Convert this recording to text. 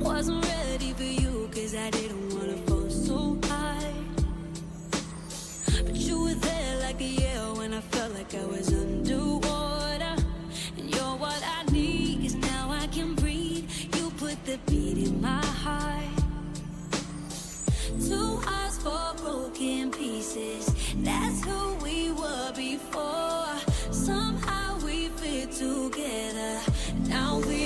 Wasn't ready for you, cause I didn't wanna fall so high. But you were there like a yell when I felt like I was underwater. And you're what I need, cause now I can breathe. You put the beat in my heart. Two hearts for broken pieces. That's who we were before. Somehow we fit together. Now we